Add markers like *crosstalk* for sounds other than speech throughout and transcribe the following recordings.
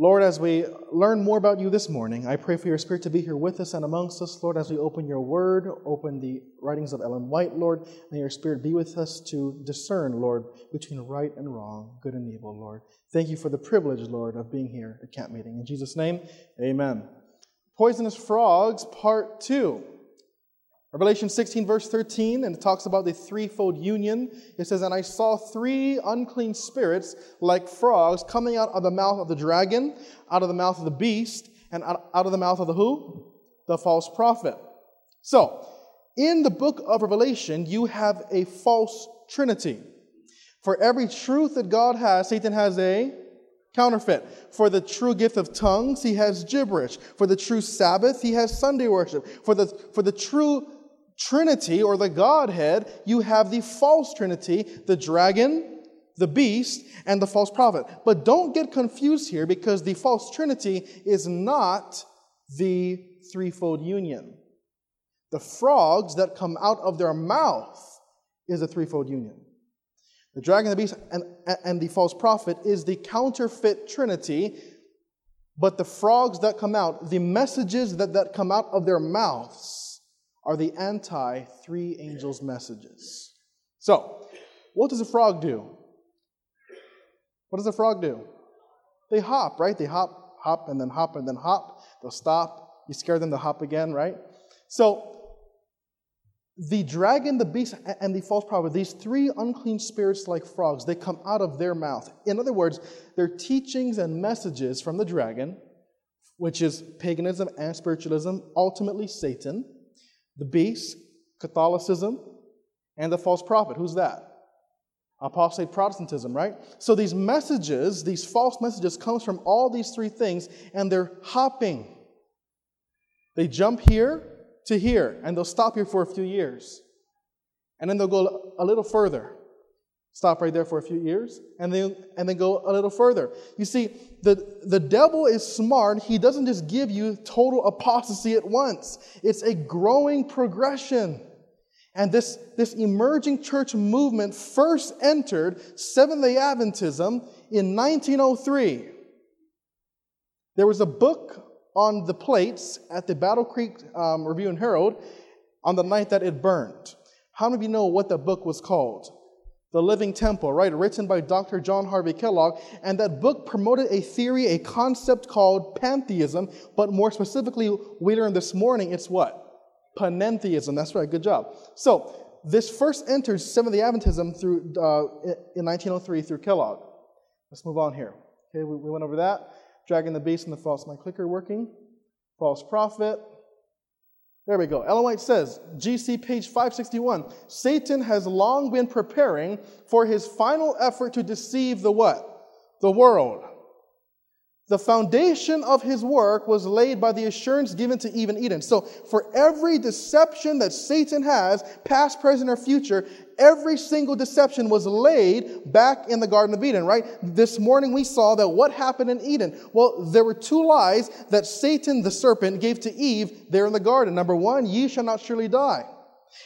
Lord, as we learn more about you this morning, I pray for your Spirit to be here with us and amongst us, Lord, as we open your word, open the writings of Ellen White, Lord. May your Spirit be with us to discern, Lord, between right and wrong, good and evil, Lord. Thank you for the privilege, Lord, of being here at camp meeting. In Jesus' name, amen. Poisonous Frogs, Part 2. Revelation 16, verse 13, and it talks about the threefold union. It says, And I saw three unclean spirits like frogs coming out of the mouth of the dragon, out of the mouth of the beast, and out of the mouth of the who? The false prophet. So, in the book of Revelation, you have a false trinity. For every truth that God has, Satan has a counterfeit. For the true gift of tongues, he has gibberish. For the true Sabbath, he has Sunday worship. For the, for the true Trinity or the Godhead, you have the false Trinity, the dragon, the beast, and the false prophet. But don't get confused here because the false Trinity is not the threefold union. The frogs that come out of their mouth is a threefold union. The dragon, the beast, and, and the false prophet is the counterfeit Trinity. But the frogs that come out, the messages that, that come out of their mouths, are the anti three angels' messages. So, what does a frog do? What does a frog do? They hop, right? They hop, hop, and then hop, and then hop. They'll stop. You scare them to hop again, right? So, the dragon, the beast, and the false prophet, these three unclean spirits like frogs, they come out of their mouth. In other words, their teachings and messages from the dragon, which is paganism and spiritualism, ultimately Satan the beast, Catholicism, and the false prophet. Who's that? Apostate Protestantism, right? So these messages, these false messages, comes from all these three things, and they're hopping. They jump here to here, and they'll stop here for a few years. And then they'll go a little further. Stop right there for a few years, and then, and then go a little further. You see, the, the devil is smart. He doesn't just give you total apostasy at once, it's a growing progression. And this, this emerging church movement first entered Seventh day Adventism in 1903. There was a book on the plates at the Battle Creek um, Review and Herald on the night that it burned. How many of you know what the book was called? The Living Temple, right? Written by Dr. John Harvey Kellogg. And that book promoted a theory, a concept called pantheism, but more specifically, we learned this morning it's what? Panentheism. That's right, good job. So, this first enters Seventh day Adventism through, uh, in 1903 through Kellogg. Let's move on here. Okay, we, we went over that. Dragon the beast and the false, my clicker working. False prophet, there we go. Ellen White says, GC page 561, Satan has long been preparing for his final effort to deceive the what? The world. The foundation of his work was laid by the assurance given to Eve and Eden. So, for every deception that Satan has, past, present, or future, every single deception was laid back in the Garden of Eden, right? This morning we saw that what happened in Eden? Well, there were two lies that Satan, the serpent, gave to Eve there in the garden. Number one, ye shall not surely die.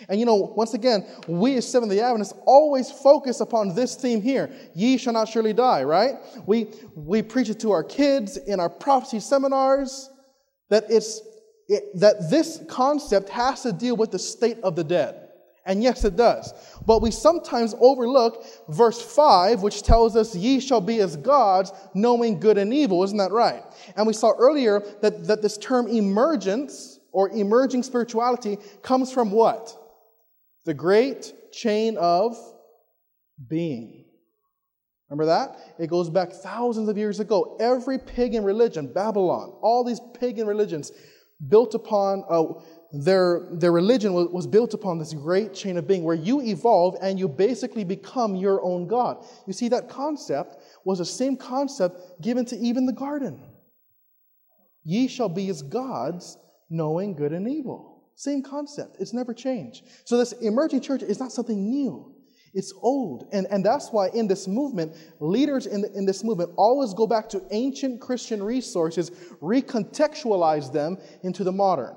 And you know, once again, we as Seventh day Adventists always focus upon this theme here ye shall not surely die, right? We, we preach it to our kids in our prophecy seminars that, it's, it, that this concept has to deal with the state of the dead. And yes, it does. But we sometimes overlook verse 5, which tells us, Ye shall be as gods, knowing good and evil. Isn't that right? And we saw earlier that, that this term emergence or emerging spirituality comes from what? The great chain of being. Remember that? It goes back thousands of years ago. Every pagan religion, Babylon, all these pagan religions built upon, uh, their, their religion was, was built upon this great chain of being where you evolve and you basically become your own God. You see, that concept was the same concept given to even the garden. Ye shall be as gods, knowing good and evil. Same concept. It's never changed. So this emerging church is not something new. It's old. And, and that's why in this movement, leaders in, the, in this movement always go back to ancient Christian resources, recontextualize them into the modern.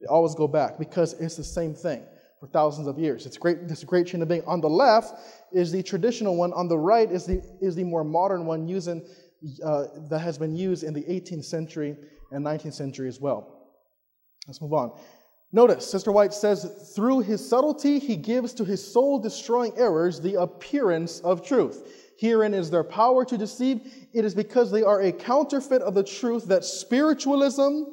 They always go back because it's the same thing for thousands of years. It's great, this great chain of being. On the left is the traditional one. On the right is the, is the more modern one using uh, that has been used in the 18th century and 19th century as well. Let's move on. Notice, Sister White says, through his subtlety, he gives to his soul destroying errors the appearance of truth. Herein is their power to deceive. It is because they are a counterfeit of the truth that spiritualism,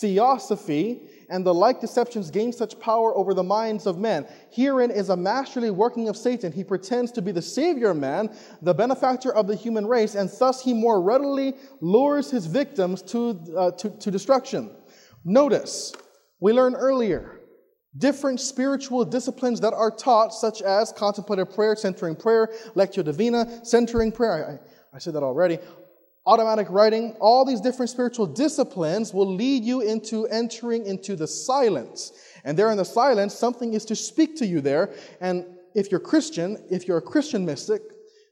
theosophy, and the like deceptions gain such power over the minds of men. Herein is a masterly working of Satan. He pretends to be the savior of man, the benefactor of the human race, and thus he more readily lures his victims to, uh, to, to destruction. Notice, we learned earlier different spiritual disciplines that are taught, such as contemplative prayer, centering prayer, lectio divina, centering prayer. I, I said that already automatic writing, all these different spiritual disciplines will lead you into entering into the silence. And there in the silence, something is to speak to you there. And if you're Christian, if you're a Christian mystic,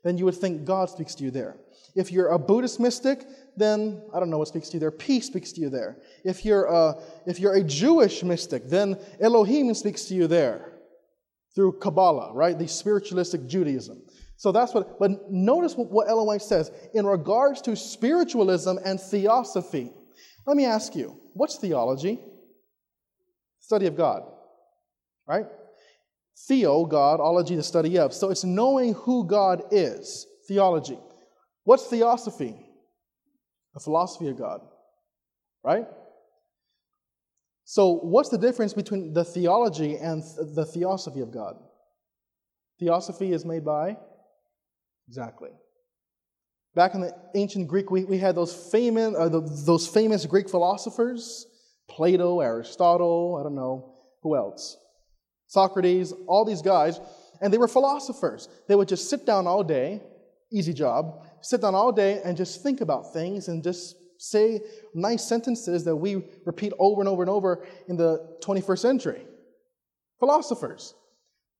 then you would think God speaks to you there. If you're a Buddhist mystic, then I don't know what speaks to you there. Peace speaks to you there. If you're a, if you're a Jewish mystic, then Elohim speaks to you there through Kabbalah, right? The spiritualistic Judaism. So that's what, but notice what Ellen White says in regards to spiritualism and theosophy. Let me ask you, what's theology? Study of God, right? Theo, God, ology, the study of. So it's knowing who God is, theology. What's theosophy? The philosophy of God, right? So, what's the difference between the theology and the theosophy of God? Theosophy is made by Exactly. Back in the ancient Greek, we, we had those famous, uh, the, those famous Greek philosophers Plato, Aristotle, I don't know, who else? Socrates, all these guys, and they were philosophers. They would just sit down all day, easy job, sit down all day and just think about things and just say nice sentences that we repeat over and over and over in the 21st century. Philosophers.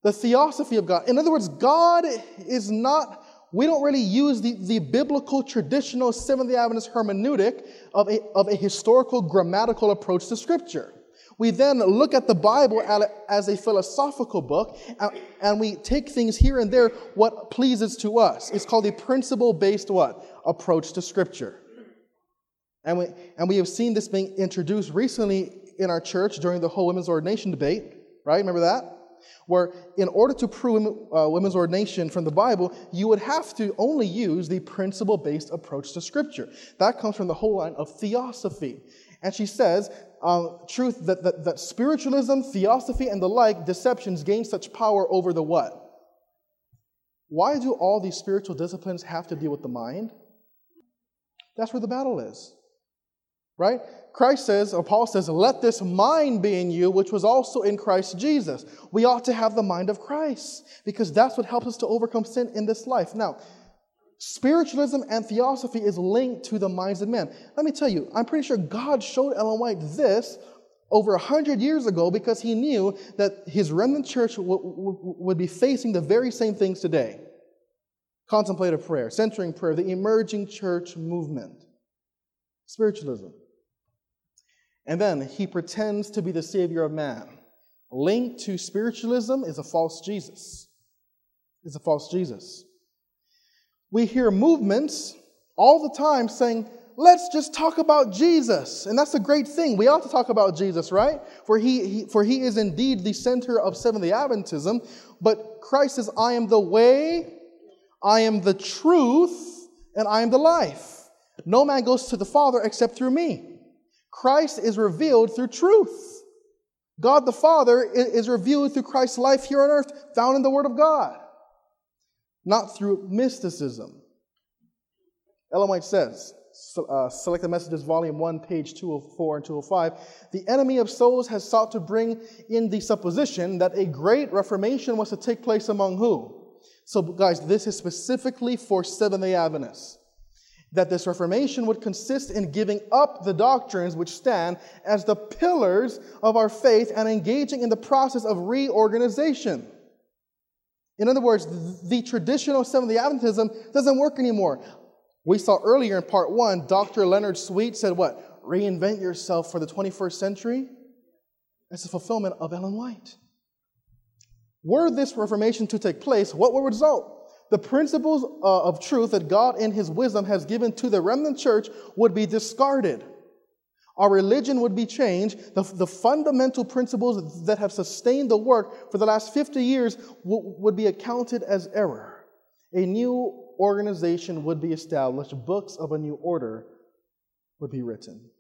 The theosophy of God. In other words, God is not we don't really use the, the biblical traditional Seventh day Adventist hermeneutic of a, of a historical grammatical approach to Scripture. We then look at the Bible as a philosophical book, and we take things here and there what pleases to us. It's called the principle based what? Approach to Scripture. And we, and we have seen this being introduced recently in our church during the whole women's ordination debate, right? Remember that? Where in order to prove uh, women's ordination from the Bible, you would have to only use the principle based approach to Scripture. That comes from the whole line of theosophy. And she says, um, truth that, that, that spiritualism, theosophy, and the like deceptions gain such power over the what? Why do all these spiritual disciplines have to deal with the mind? That's where the battle is. Right? Christ says, or Paul says, let this mind be in you, which was also in Christ Jesus. We ought to have the mind of Christ because that's what helps us to overcome sin in this life. Now, spiritualism and theosophy is linked to the minds of men. Let me tell you, I'm pretty sure God showed Ellen White this over a hundred years ago because he knew that his remnant church w- w- would be facing the very same things today contemplative prayer, centering prayer, the emerging church movement, spiritualism. And then he pretends to be the savior of man. Linked to spiritualism is a false Jesus. Is a false Jesus. We hear movements all the time saying, let's just talk about Jesus. And that's a great thing. We ought to talk about Jesus, right? For he, he, for he is indeed the center of Seventh day Adventism. But Christ says, I am the way, I am the truth, and I am the life. No man goes to the Father except through me. Christ is revealed through truth. God the Father is revealed through Christ's life here on earth, found in the Word of God, not through mysticism. Ellen White says, uh, the Messages, Volume 1, page 204 and 205. The enemy of souls has sought to bring in the supposition that a great reformation was to take place among who? So, guys, this is specifically for Seventh day Adventists that this Reformation would consist in giving up the doctrines which stand as the pillars of our faith and engaging in the process of reorganization. In other words, the traditional Seventh day Adventism doesn't work anymore. We saw earlier in part one, Dr. Leonard Sweet said, What? Reinvent yourself for the 21st century? That's the fulfillment of Ellen White. Were this Reformation to take place, what would result? The principles uh, of truth that God in His wisdom has given to the remnant church would be discarded. Our religion would be changed. The, the fundamental principles that have sustained the work for the last 50 years w- would be accounted as error. A new organization would be established. Books of a new order would be written.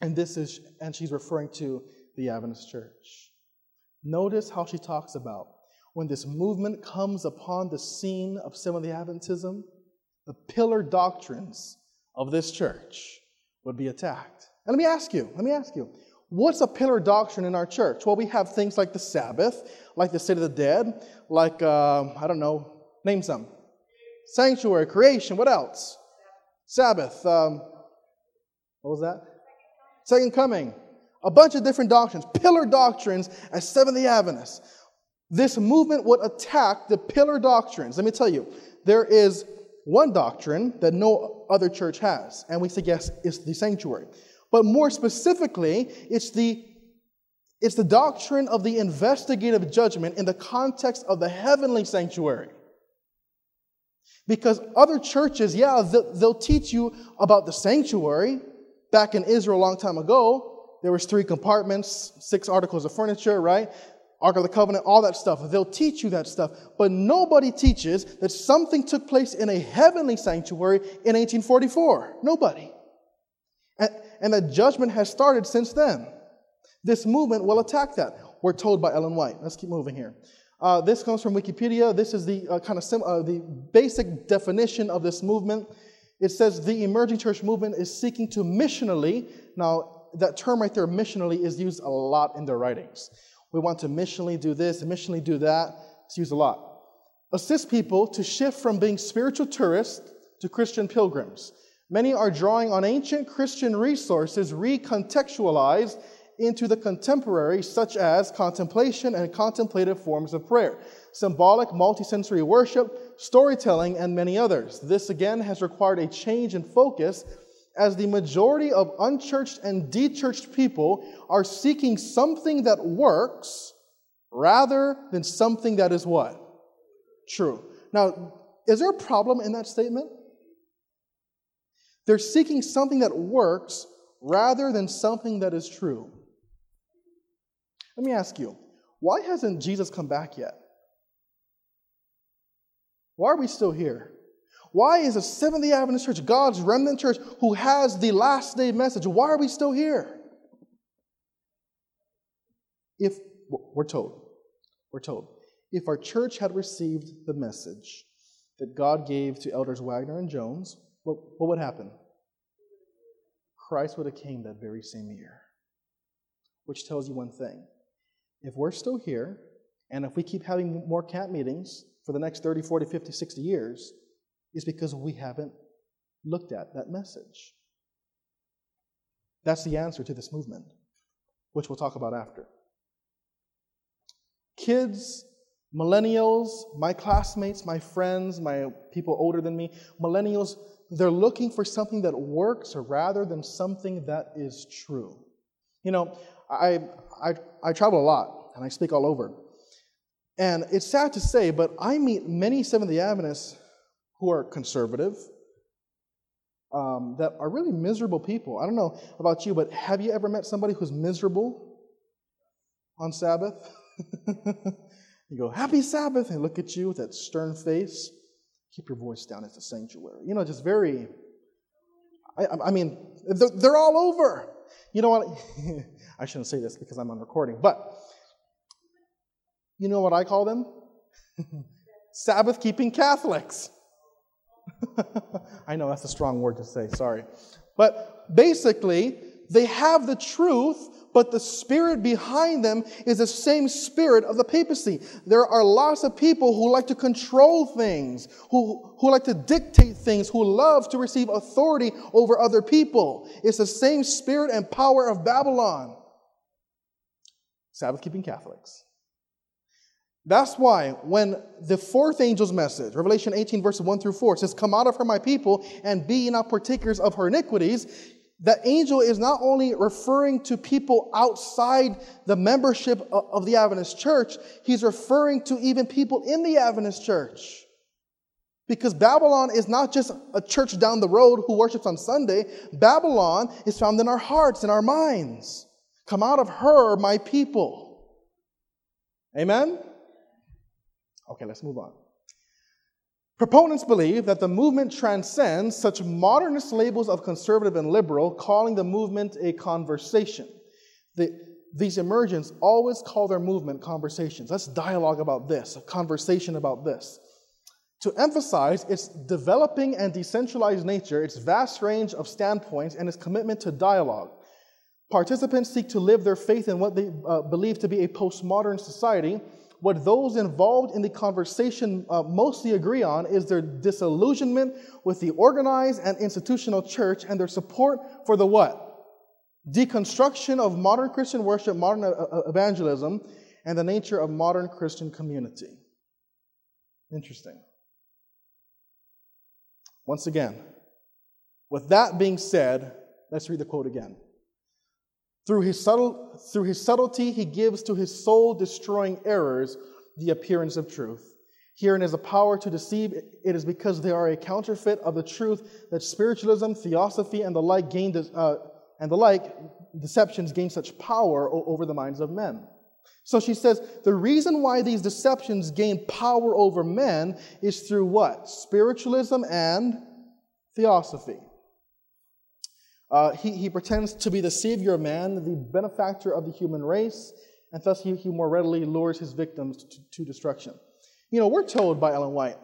And this is, and she's referring to the Adventist church. Notice how she talks about when this movement comes upon the scene of Seventh day Adventism, the pillar doctrines of this church would be attacked. And let me ask you, let me ask you, what's a pillar doctrine in our church? Well, we have things like the Sabbath, like the state of the dead, like, uh, I don't know, name some. Sanctuary, creation, what else? Sabbath. Um, what was that? Second coming. A bunch of different doctrines, pillar doctrines as Seventh day Adventists. This movement would attack the pillar doctrines. Let me tell you, there is one doctrine that no other church has, and we suggest it's the sanctuary. But more specifically, it's the, it's the doctrine of the investigative judgment in the context of the heavenly sanctuary. Because other churches, yeah, they'll, they'll teach you about the sanctuary. Back in Israel a long time ago, there was three compartments, six articles of furniture, right? Ark of the Covenant, all that stuff. They'll teach you that stuff. But nobody teaches that something took place in a heavenly sanctuary in 1844. Nobody. And, and that judgment has started since then. This movement will attack that. We're told by Ellen White. Let's keep moving here. Uh, this comes from Wikipedia. This is the uh, kind of sim- uh, the basic definition of this movement. It says the emerging church movement is seeking to missionally. Now, that term right there, missionally, is used a lot in their writings. We want to missionally do this, and missionally do that. It's used a lot. Assist people to shift from being spiritual tourists to Christian pilgrims. Many are drawing on ancient Christian resources recontextualized into the contemporary, such as contemplation and contemplative forms of prayer, symbolic multisensory worship, storytelling, and many others. This again has required a change in focus as the majority of unchurched and dechurched people are seeking something that works rather than something that is what? True. Now, is there a problem in that statement? They're seeking something that works rather than something that is true. Let me ask you, why hasn't Jesus come back yet? Why are we still here? Why is the Seventh day Adventist Church, God's remnant church, who has the last day message, why are we still here? If we're told, we're told, if our church had received the message that God gave to elders Waggoner and Jones, what, what would happen? Christ would have came that very same year. Which tells you one thing. If we're still here, and if we keep having more camp meetings for the next 30, 40, 50, 60 years, is because we haven't looked at that message. That's the answer to this movement, which we'll talk about after. Kids, millennials, my classmates, my friends, my people older than me, millennials, they're looking for something that works rather than something that is true. You know, I, I, I travel a lot and I speak all over. And it's sad to say, but I meet many Seventh day Adventists who are conservative, um, that are really miserable people. I don't know about you, but have you ever met somebody who's miserable on Sabbath? *laughs* you go, Happy Sabbath, and look at you with that stern face. Keep your voice down, it's a sanctuary. You know, just very, I, I mean, they're, they're all over. You know what? *laughs* I shouldn't say this because I'm on recording, but you know what I call them? *laughs* Sabbath keeping Catholics. *laughs* I know that's a strong word to say, sorry. But basically, they have the truth, but the spirit behind them is the same spirit of the papacy. There are lots of people who like to control things, who, who like to dictate things, who love to receive authority over other people. It's the same spirit and power of Babylon. Sabbath keeping Catholics. That's why when the fourth angel's message, Revelation 18, verses 1 through 4, says, Come out of her, my people, and be not partakers of her iniquities, that angel is not only referring to people outside the membership of the Adventist church, he's referring to even people in the Adventist church. Because Babylon is not just a church down the road who worships on Sunday. Babylon is found in our hearts, in our minds. Come out of her, my people. Amen? Okay, let's move on. Proponents believe that the movement transcends such modernist labels of conservative and liberal, calling the movement a conversation. The, these emergents always call their movement conversations. Let's dialogue about this, a conversation about this. To emphasize its developing and decentralized nature, its vast range of standpoints, and its commitment to dialogue. Participants seek to live their faith in what they uh, believe to be a postmodern society what those involved in the conversation uh, mostly agree on is their disillusionment with the organized and institutional church and their support for the what? Deconstruction of modern Christian worship, modern uh, uh, evangelism, and the nature of modern Christian community. Interesting. Once again, with that being said, let's read the quote again. Through his, subtle, through his subtlety, he gives to his soul destroying errors the appearance of truth. Herein is a power to deceive. It is because they are a counterfeit of the truth that spiritualism, theosophy, and the like gain, uh, and the like deceptions gain such power over the minds of men. So she says the reason why these deceptions gain power over men is through what? Spiritualism and theosophy. Uh, he, he pretends to be the savior of man, the benefactor of the human race, and thus he, he more readily lures his victims to, to destruction. You know, we're told by Ellen White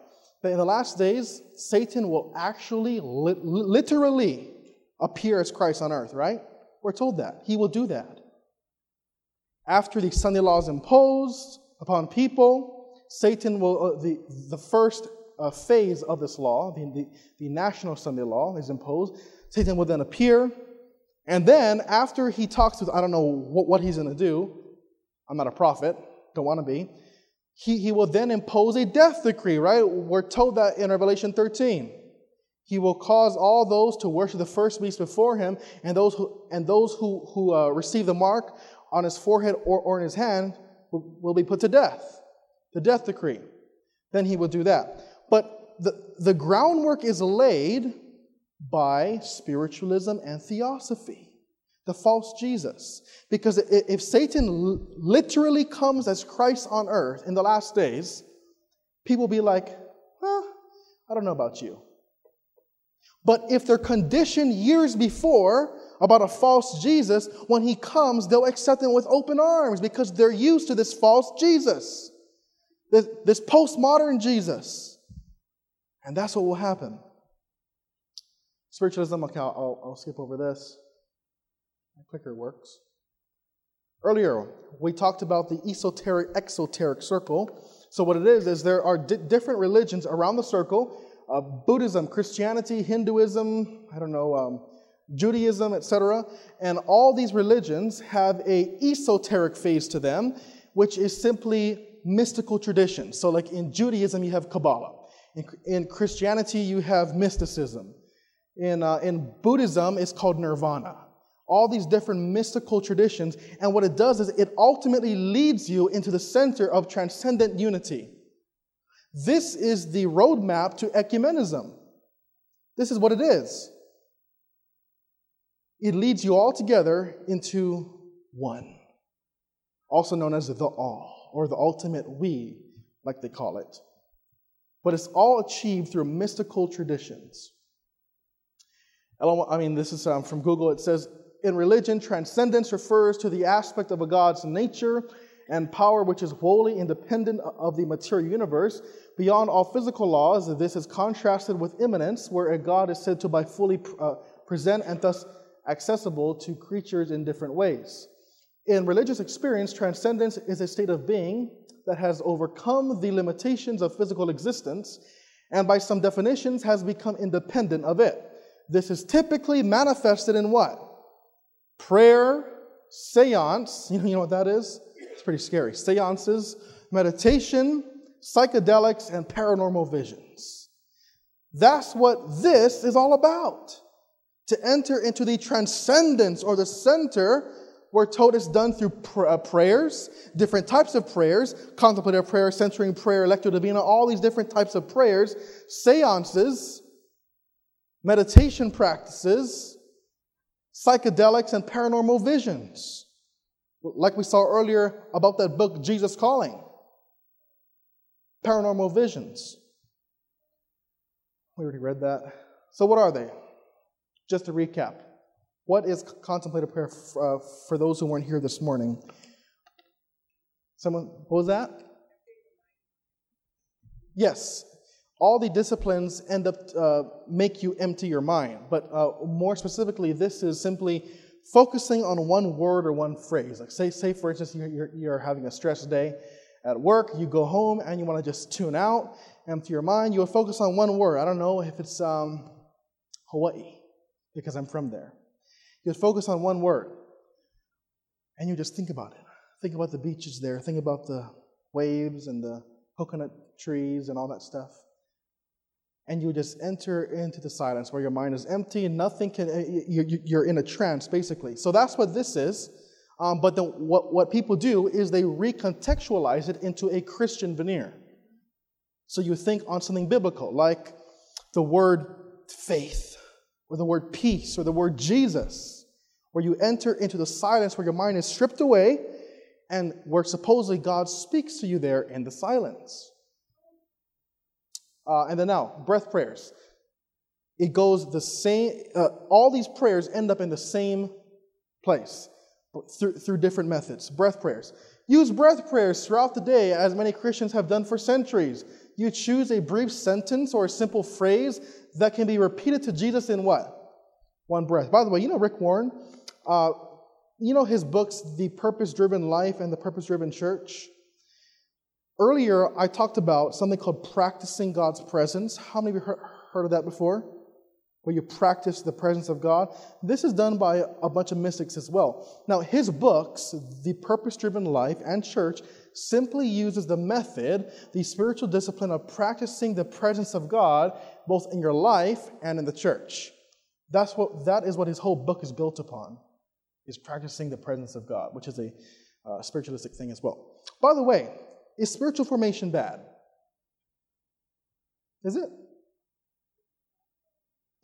that in the last days, Satan will actually, li- literally appear as Christ on earth, right? We're told that. He will do that. After the Sunday laws imposed upon people, Satan will, uh, the, the first uh, phase of this law, the, the, the national Sunday law, is imposed. Satan will then appear. And then, after he talks with, I don't know what, what he's going to do, I'm not a prophet, don't want to be, he, he will then impose a death decree, right? We're told that in Revelation 13. He will cause all those to worship the first beast before him, and those who, and those who, who uh, receive the mark on his forehead or, or in his hand will, will be put to death. The death decree. Then he will do that. But the, the groundwork is laid by spiritualism and theosophy, the false Jesus. Because if Satan literally comes as Christ on earth in the last days, people will be like, huh, I don't know about you. But if they're conditioned years before about a false Jesus, when he comes, they'll accept him with open arms because they're used to this false Jesus, this, this postmodern Jesus. And that's what will happen. Spiritualism, okay, I'll, I'll skip over this. My clicker works. Earlier, we talked about the esoteric exoteric circle. So, what it is, is there are di- different religions around the circle uh, Buddhism, Christianity, Hinduism, I don't know, um, Judaism, etc. And all these religions have a esoteric phase to them, which is simply mystical tradition. So, like in Judaism, you have Kabbalah. In, in Christianity, you have mysticism. In, uh, in Buddhism, it's called nirvana. All these different mystical traditions. And what it does is it ultimately leads you into the center of transcendent unity. This is the roadmap to ecumenism. This is what it is. It leads you all together into one, also known as the all, or the ultimate we, like they call it. But it's all achieved through mystical traditions. I mean, this is um, from Google. It says, in religion, transcendence refers to the aspect of a God's nature and power which is wholly independent of the material universe. Beyond all physical laws, this is contrasted with immanence, where a God is said to be fully uh, present and thus accessible to creatures in different ways. In religious experience, transcendence is a state of being that has overcome the limitations of physical existence and, by some definitions, has become independent of it. This is typically manifested in what? Prayer, seance. *laughs* You know what that is? It's pretty scary. Seances, meditation, psychedelics, and paranormal visions. That's what this is all about. To enter into the transcendence or the center We're told it's done through uh, prayers, different types of prayers, contemplative prayer, centering prayer, lectio divina, all these different types of prayers, seances, meditation practices, psychedelics, and paranormal visions. Like we saw earlier about that book, Jesus Calling. Paranormal visions. We already read that. So, what are they? Just to recap. What is contemplative prayer uh, for those who weren't here this morning? Someone, what was that? Yes. All the disciplines end up uh, make you empty your mind, but uh, more specifically, this is simply focusing on one word or one phrase. Like say, say for instance, you're, you're, having a stress day at work, you go home and you want to just tune out, empty your mind. You will focus on one word. I don't know if it's um, Hawaii, because I'm from there. You would focus on one word and you just think about it. Think about the beaches there, think about the waves and the coconut trees and all that stuff and you just enter into the silence where your mind is empty and nothing can, eh, you're in a trance basically. So that's what this is. Um, but the, what, what people do is they recontextualize it into a Christian veneer. So you think on something biblical, like the word faith, or the word peace, or the word Jesus, where you enter into the silence where your mind is stripped away and where supposedly God speaks to you there in the silence. Uh, and then now, breath prayers. It goes the same, uh, all these prayers end up in the same place through, through different methods. Breath prayers. Use breath prayers throughout the day, as many Christians have done for centuries. You choose a brief sentence or a simple phrase that can be repeated to Jesus in what? One breath. By the way, you know Rick Warren? Uh, you know his books, The Purpose Driven Life and The Purpose Driven Church? Earlier, I talked about something called practicing God's presence. How many of you heard of that before? Where you practice the presence of God. This is done by a bunch of mystics as well. Now, his books, The Purpose Driven Life and Church, simply uses the method, the spiritual discipline of practicing the presence of God both in your life and in the church. That's what, that is what his whole book is built upon, is practicing the presence of God, which is a uh, spiritualistic thing as well. By the way, is spiritual formation bad? Is it?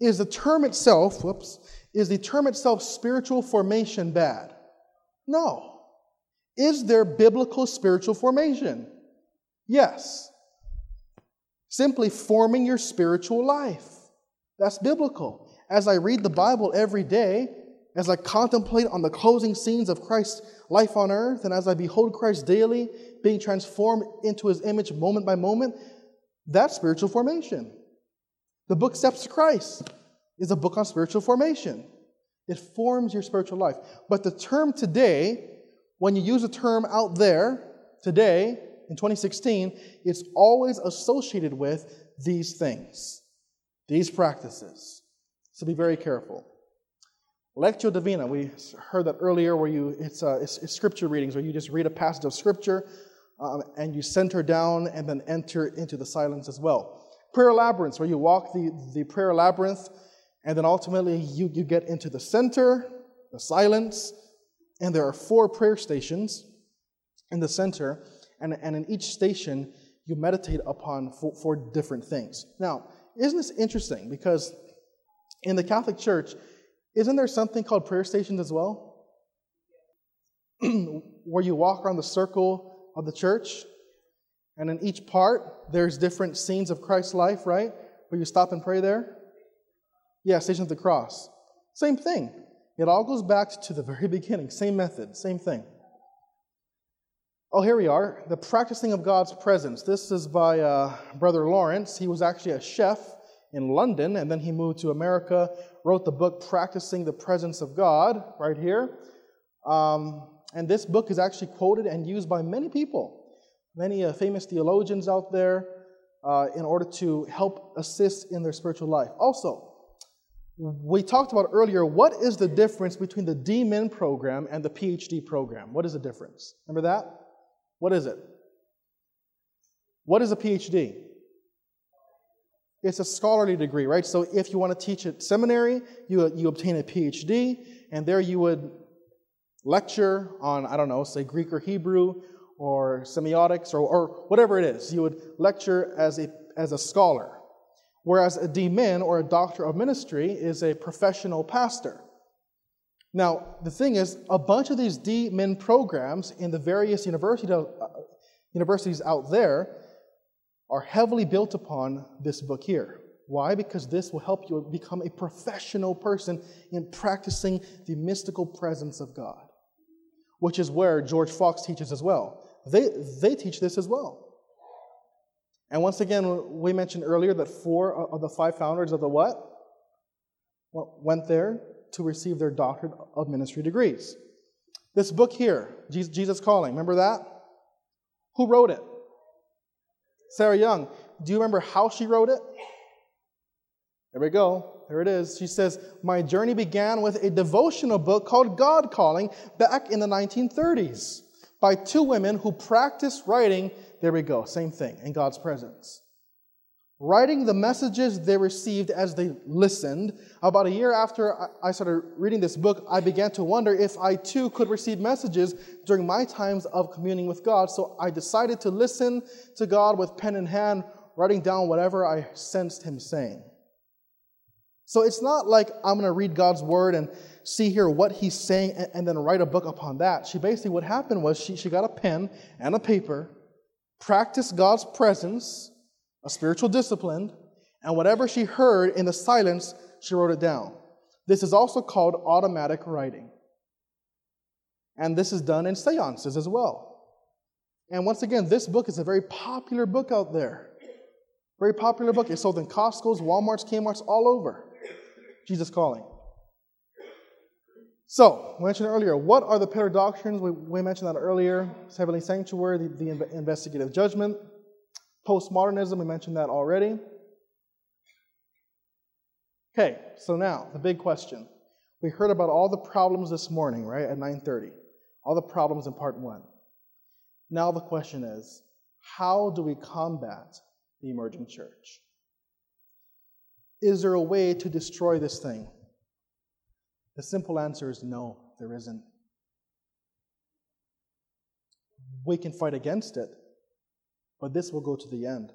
Is the term itself, whoops, is the term itself spiritual formation bad? No. Is there biblical spiritual formation? Yes. Simply forming your spiritual life. That's biblical. As I read the Bible every day, as I contemplate on the closing scenes of Christ's life on earth, and as I behold Christ daily being transformed into his image moment by moment, that's spiritual formation. The book Steps to Christ is a book on spiritual formation. It forms your spiritual life. But the term today, when you use a term out there today in 2016, it's always associated with these things, these practices. So be very careful. Lectio Divina, we heard that earlier, where you it's, uh, it's, it's, scripture readings, where you just read a passage of scripture um, and you center down and then enter into the silence as well. Prayer labyrinths, where you walk the, the prayer labyrinth and then ultimately you, you get into the center, the silence, and there are four prayer stations in the center, and, and in each station you meditate upon four, four different things. Now, isn't this interesting? Because in the Catholic Church, isn't there something called prayer stations as well? *clears throat* Where you walk around the circle of the church, and in each part, there's different scenes of Christ's life, right? Where you stop and pray there? Yeah, Station of the Cross. Same thing. It all goes back to the very *laughs* beginning. Same method, same thing. Oh, here we are. The Practicing of God's Presence. This is by uh, Brother Lawrence. He was actually a chef in London, and then he moved to America, wrote the book Practicing the Presence of God, right here. Um, and this book is actually quoted and used by many people, many uh, famous theologians out there, uh, in order to help assist in their spiritual life. Also, we talked about earlier what is the difference between the DMin program and the PhD program? What is the difference? Remember that? What is it? What is a PhD? It's a scholarly degree, right? So if you want to teach at seminary, you, you obtain a PhD, and there you would lecture on, I don't know, say Greek or Hebrew or semiotics or, or whatever it is. You would lecture as a, as a scholar. Whereas a DMin or a doctor of ministry is a professional pastor. Now, the thing is, a bunch of these DMin programs in the various university, uh, universities out there are heavily built upon this book here. Why? Because this will help you become a professional person in practicing the mystical presence of God, which is where George Fox teaches as well. They, they teach this as well. And once again, we mentioned earlier that four of the five founders of the what? Went there to receive their doctorate of ministry degrees. This book here, Jesus Calling, remember that? Who wrote it? Sarah Young. Do you remember how she wrote it? There we go. There it is. She says, My journey began with a devotional book called God Calling back in the 1930s by two women who practiced writing, there we go, same thing, in God's presence writing the messages they received as they listened. About a year after I started reading this book, I began to wonder if I too could receive messages during my times of communing with God. So I decided to listen to God with pen in hand, writing down whatever I sensed Him saying. So it's not like I'm going to read God's word and see here what He's saying and, and then write a book upon that. She basically, what happened was she, she got a pen and a paper, practiced God's presence a spiritual discipline, and whatever she heard in the silence, she wrote it down. This is also called automatic writing. And this is done in seances as well. And once again, this book is a very popular book out there. Very popular book. It's sold in Costco's, Walmart's, Kmart's, all over. Jesus Calling. So, we mentioned earlier, what are the pillar doctrines? We, we mentioned that earlier. Heavenly sanctuary, the, the investigative judgment, Postmodernism, we mentioned that already. Okay, so now the big question. We heard about all the problems this morning, right, at 9:30. All the problems in part 1. Now the question is, how do we combat the emerging church? Is there a way to destroy this thing? The simple answer is no, there isn't. We can fight against it, but this will go to the end.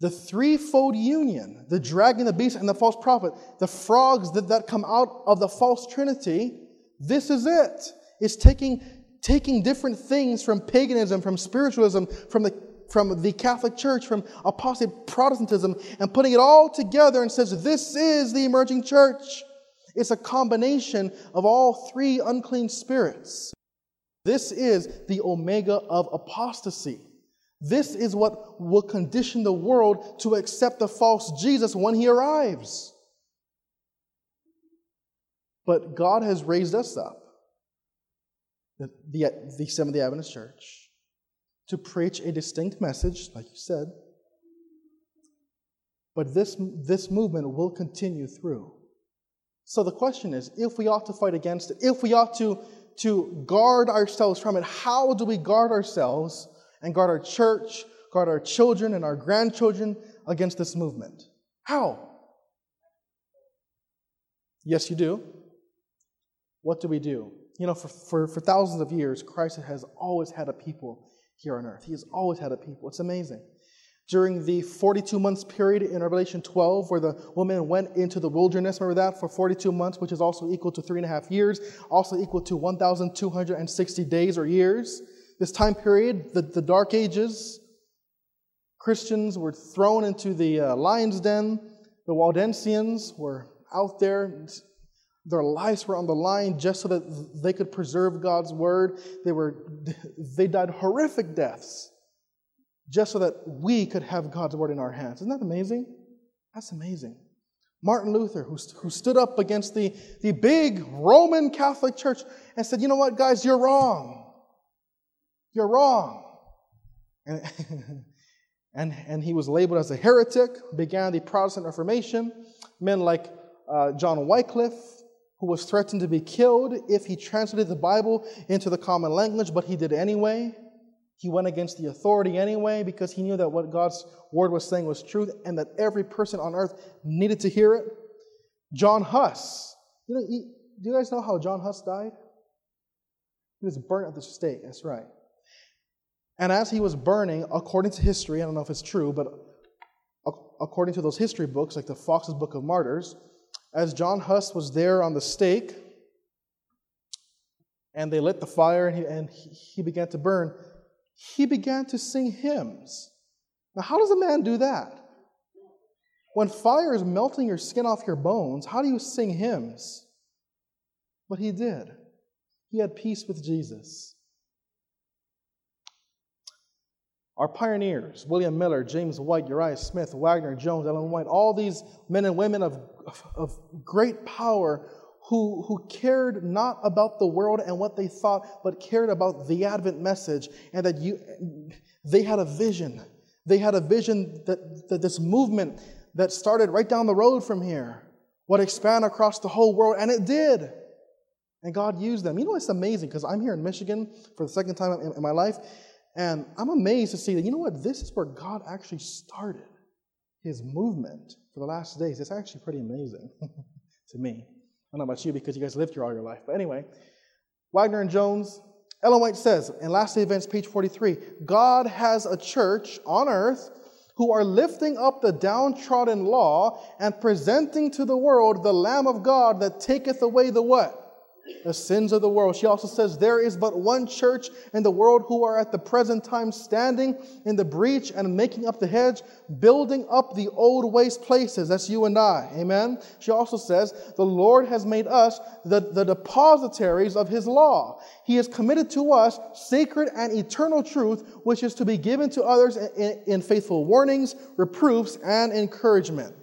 The threefold union, the dragon, the beast, and the false prophet, the frogs that, that come out of the false trinity, this is it. It's taking, taking different things from paganism, from spiritualism, from the, from the Catholic Church, from apostate Protestantism, and putting it all together and says, This is the emerging church. It's a combination of all three unclean spirits. This is the omega of apostasy. This is what will condition the world to accept the false Jesus when he arrives. But God has raised us up, the, the, the Seventh day Adventist Church, to preach a distinct message, like you said. But this, this movement will continue through. So the question is if we ought to fight against it, if we ought to, to guard ourselves from it, how do we guard ourselves and guard our church, guard our children and our grandchildren against this movement. How? Yes, you do. What do we do? You know, for, for, for thousands of years, Christ has always had a people here on earth. He has always had a people. It's amazing. During the 42 months period in Revelation 12, where the woman went into the wilderness, remember that, for 42 months, which is also equal to three and a half years, also equal to 1,260 days or years. This time period, the, the Dark Ages, Christians were thrown into the uh, lion's den. The Waldensians were out there. Their lives were on the line just so that they could preserve God's word. They, were, *laughs* they died horrific deaths just so that we could have God's word in our hands. Isn't that amazing? That's amazing. Martin Luther, who, who stood up against the, the big Roman Catholic Church and said, You know what, guys, you're wrong. You're wrong. And, *laughs* and, and he was labeled as a heretic, began the Protestant Reformation. Men like uh, John Wycliffe, who was threatened to be killed if he translated the Bible into the common language, but he did anyway. He went against the authority anyway because he knew that what God's word was saying was truth and that every person on earth needed to hear it. John Huss. You know, do you guys know how John Huss died? He was burnt at the stake, that's right. And as he was burning, according to history, I don't know if it's true, but according to those history books, like the Foxe's Book of Martyrs, as John Huss was there on the stake, and they lit the fire and he, and he began to burn, he began to sing hymns. Now, how does a man do that? When fire is melting your skin off your bones, how do you sing hymns? But he did. He had peace with Jesus. Our pioneers, William Miller, James White, Uriah Smith, Waggoner, Jones, Ellen White, all these men and women of, of, great power who, who cared not about the world and what they thought, but cared about the Advent message, and that you, they had a vision. They had a vision that, that this movement that started right down the road from here would expand across the whole world, and it did. And God used them. You know, it's amazing because I'm here in Michigan for the second time in, in my life, and I'm amazed to see that, you know what, this is where God actually started his movement for the last days. It's actually pretty amazing *laughs* to me. I don't know about you because you guys lived here all your life. But anyway, Waggoner and Jones, Ellen White says in Last Day Events, page 43 God has a church on earth who are lifting up the downtrodden law and presenting to the world the Lamb of God that taketh away the what? The sins of the world. She also says, There is but one church in the world who are at the present time standing in the breach and making up the hedge, building up the old waste places. That's you and I. Amen. She also says, The Lord has made us the, the depositaries of his law. He has committed to us sacred and eternal truth, which is to be given to others in, in faithful warnings, reproofs, and encouragement.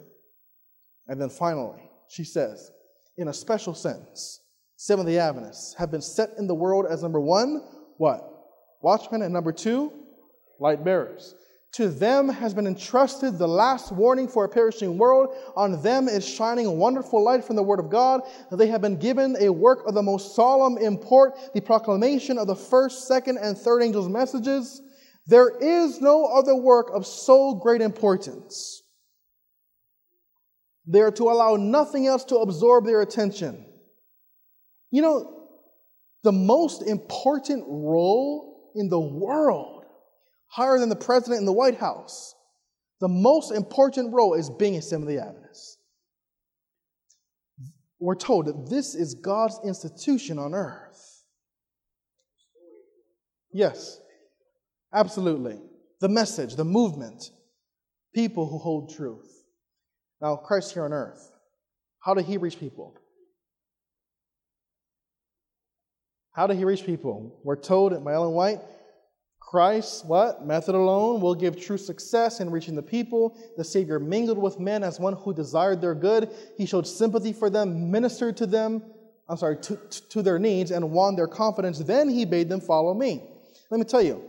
And then finally, she says, in a special sense, Seventh day Adventists have been set in the world as number one, what? Watchmen, and number two, light bearers. To them has been entrusted the last warning for a perishing world. On them is shining a wonderful light from the Word of God. They have been given a work of the most solemn import, the proclamation of the first, second, and third angels' messages. There is no other work of so great importance. They are to allow nothing else to absorb their attention. You know, the most important role in the world, higher than the president in the White House, the most important role is being a day Adventist. We're told that this is God's institution on earth. Yes, absolutely. The message, the movement, people who hold truth. Now, Christ here on earth, how did he reach people? How did he reach people? We're told by Ellen White, Christ, what? Method alone will give true success in reaching the people. The Savior mingled with men as one who desired their good. He showed sympathy for them, ministered to them, I'm sorry, to, to their needs, and won their confidence. Then he bade them follow me. Let me tell you,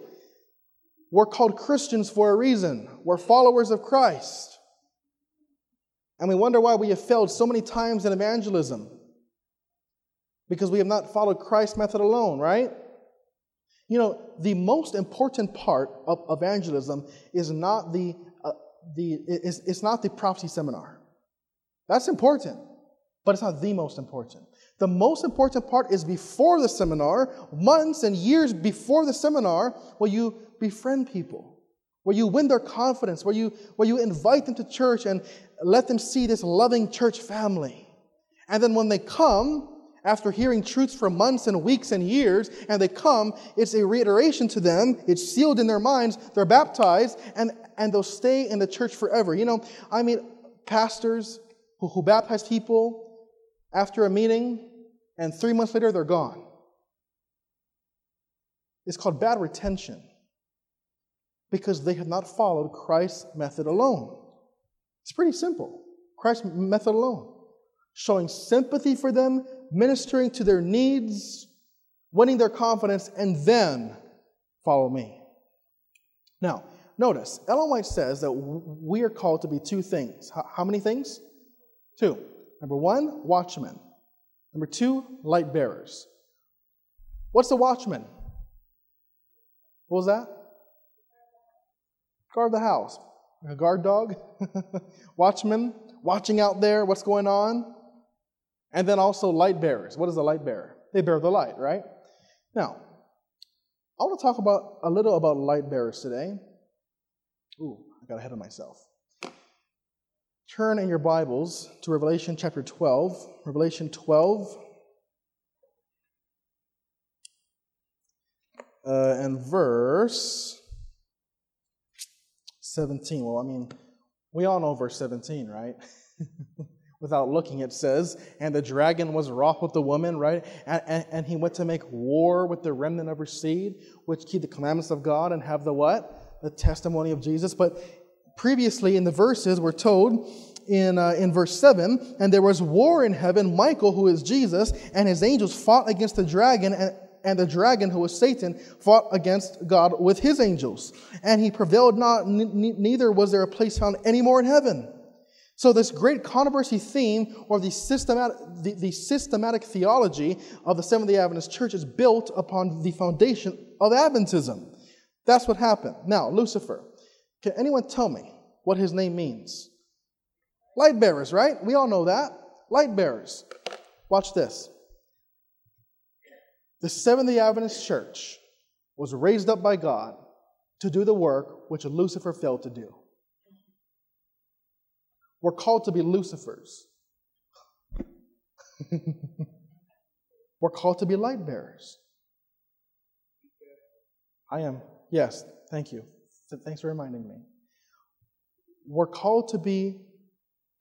we're called Christians for a reason. We're followers of Christ. And we wonder why we have failed so many times in evangelism because we have not followed Christ's method alone, right? You know, the most important part of evangelism is not the, uh, the it's, it's not the prophecy seminar. That's important, but it's not the most important. The most important part is before the seminar, months and years before the seminar, where you befriend people, where you win their confidence, where you, where you invite them to church and let them see this loving church family. And then when they come, after hearing truths for months and weeks and years, and they come, it's a reiteration to them, it's sealed in their minds, they're baptized, and, and they'll stay in the church forever. You know, I mean, pastors who, who baptize people after a meeting, and three months later they're gone. It's called bad retention because they have not followed Christ's method alone. It's pretty simple Christ's method alone. Showing sympathy for them, ministering to their needs, winning their confidence, and then follow me. Now, notice, Ellen White says that we are called to be two things. How many things? Two. Number one, watchmen. Number two, light bearers. What's the watchman? What was that? Guard the house. A guard dog? *laughs* watchman, watching out there, what's going on? And then also light bearers. What is a light bearer? They bear the light, right? Now, I want to talk about a little about light bearers today. Ooh, I got ahead of myself. Turn in your Bibles to Revelation chapter 12. Revelation 12. Uh, and verse 17. Well, I mean, we all know verse 17, right? *laughs* Without looking, it says, And the dragon was wroth with the woman, right? And, and, and, he went to make war with the remnant of her seed, which keep the commandments of God and have the what? The testimony of Jesus. But previously in the verses, we're told in, uh, in verse 7 And there was war in heaven. Michael, who is Jesus, and his angels fought against the dragon, and, and the dragon, who was Satan, fought against God with his angels. And he prevailed not, n- neither was there a place found any more in heaven. So, this great controversy theme, or the systematic, the, the systematic theology of the Seventh day Adventist Church, is built upon the foundation of Adventism. That's what happened. Now, Lucifer. Can anyone tell me what his name means? Light bearers, right? We all know that. Light bearers. Watch this. The Seventh day Adventist Church was raised up by God to do the work which Lucifer failed to do. We're called to be Lucifers. *laughs* We're called to be light bearers. I am. Yes, thank you. Thanks for reminding me. We're called to be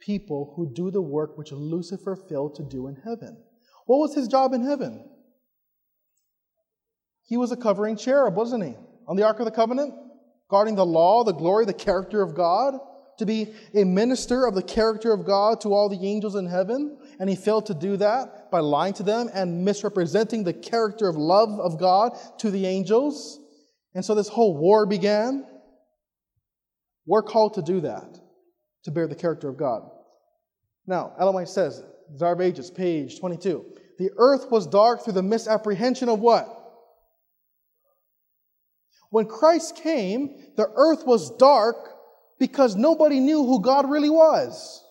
people who do the work which Lucifer failed to do in heaven. What was his job in heaven? He was a covering cherub, wasn't he? On the Ark of the Covenant, guarding the law, the glory, the character of God to be a minister of the character of God to all the angels in heaven, and he failed to do that by lying to them and misrepresenting the character of love of God to the angels. And so this whole war began. We're called to do that, to bear the character of God. Now, Ellen White says, Desire of Ages, page 22. The earth was dark through the misapprehension of what? When Christ came, the earth was dark because nobody knew who God really was.